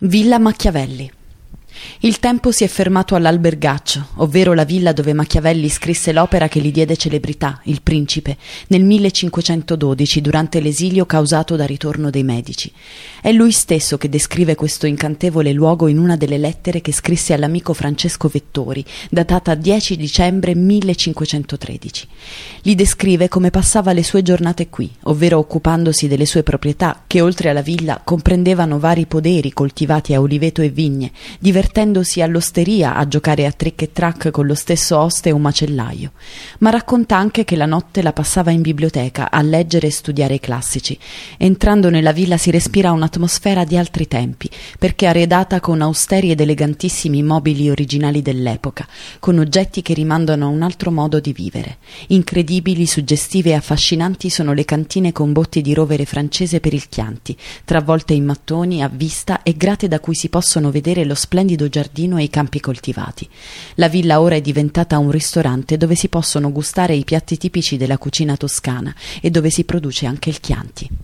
Villa Machiavelli il tempo si è fermato all'Albergaccio, ovvero la villa dove Machiavelli scrisse l'opera che gli diede celebrità, Il Principe, nel 1512 durante l'esilio causato dal ritorno dei Medici. È lui stesso che descrive questo incantevole luogo in una delle lettere che scrisse all'amico Francesco Vettori, datata 10 dicembre 1513. Li descrive come passava le sue giornate qui, ovvero occupandosi delle sue proprietà, che oltre alla villa comprendevano vari poderi coltivati a oliveto e vigne, divertendosi all'osteria a giocare a trick e track con lo stesso oste e un macellaio, ma racconta anche che la notte la passava in biblioteca a leggere e studiare i classici. Entrando nella villa si respira un'atmosfera di altri tempi, perché arredata con austeri ed elegantissimi mobili originali dell'epoca, con oggetti che rimandano a un altro modo di vivere. Incredibili, suggestive e affascinanti sono le cantine con botti di rovere francese per il Chianti, travolte in mattoni a vista e grate da cui si possono vedere lo splendido splendido giardino e i campi coltivati. La villa ora è diventata un ristorante dove si possono gustare i piatti tipici della cucina toscana e dove si produce anche il Chianti.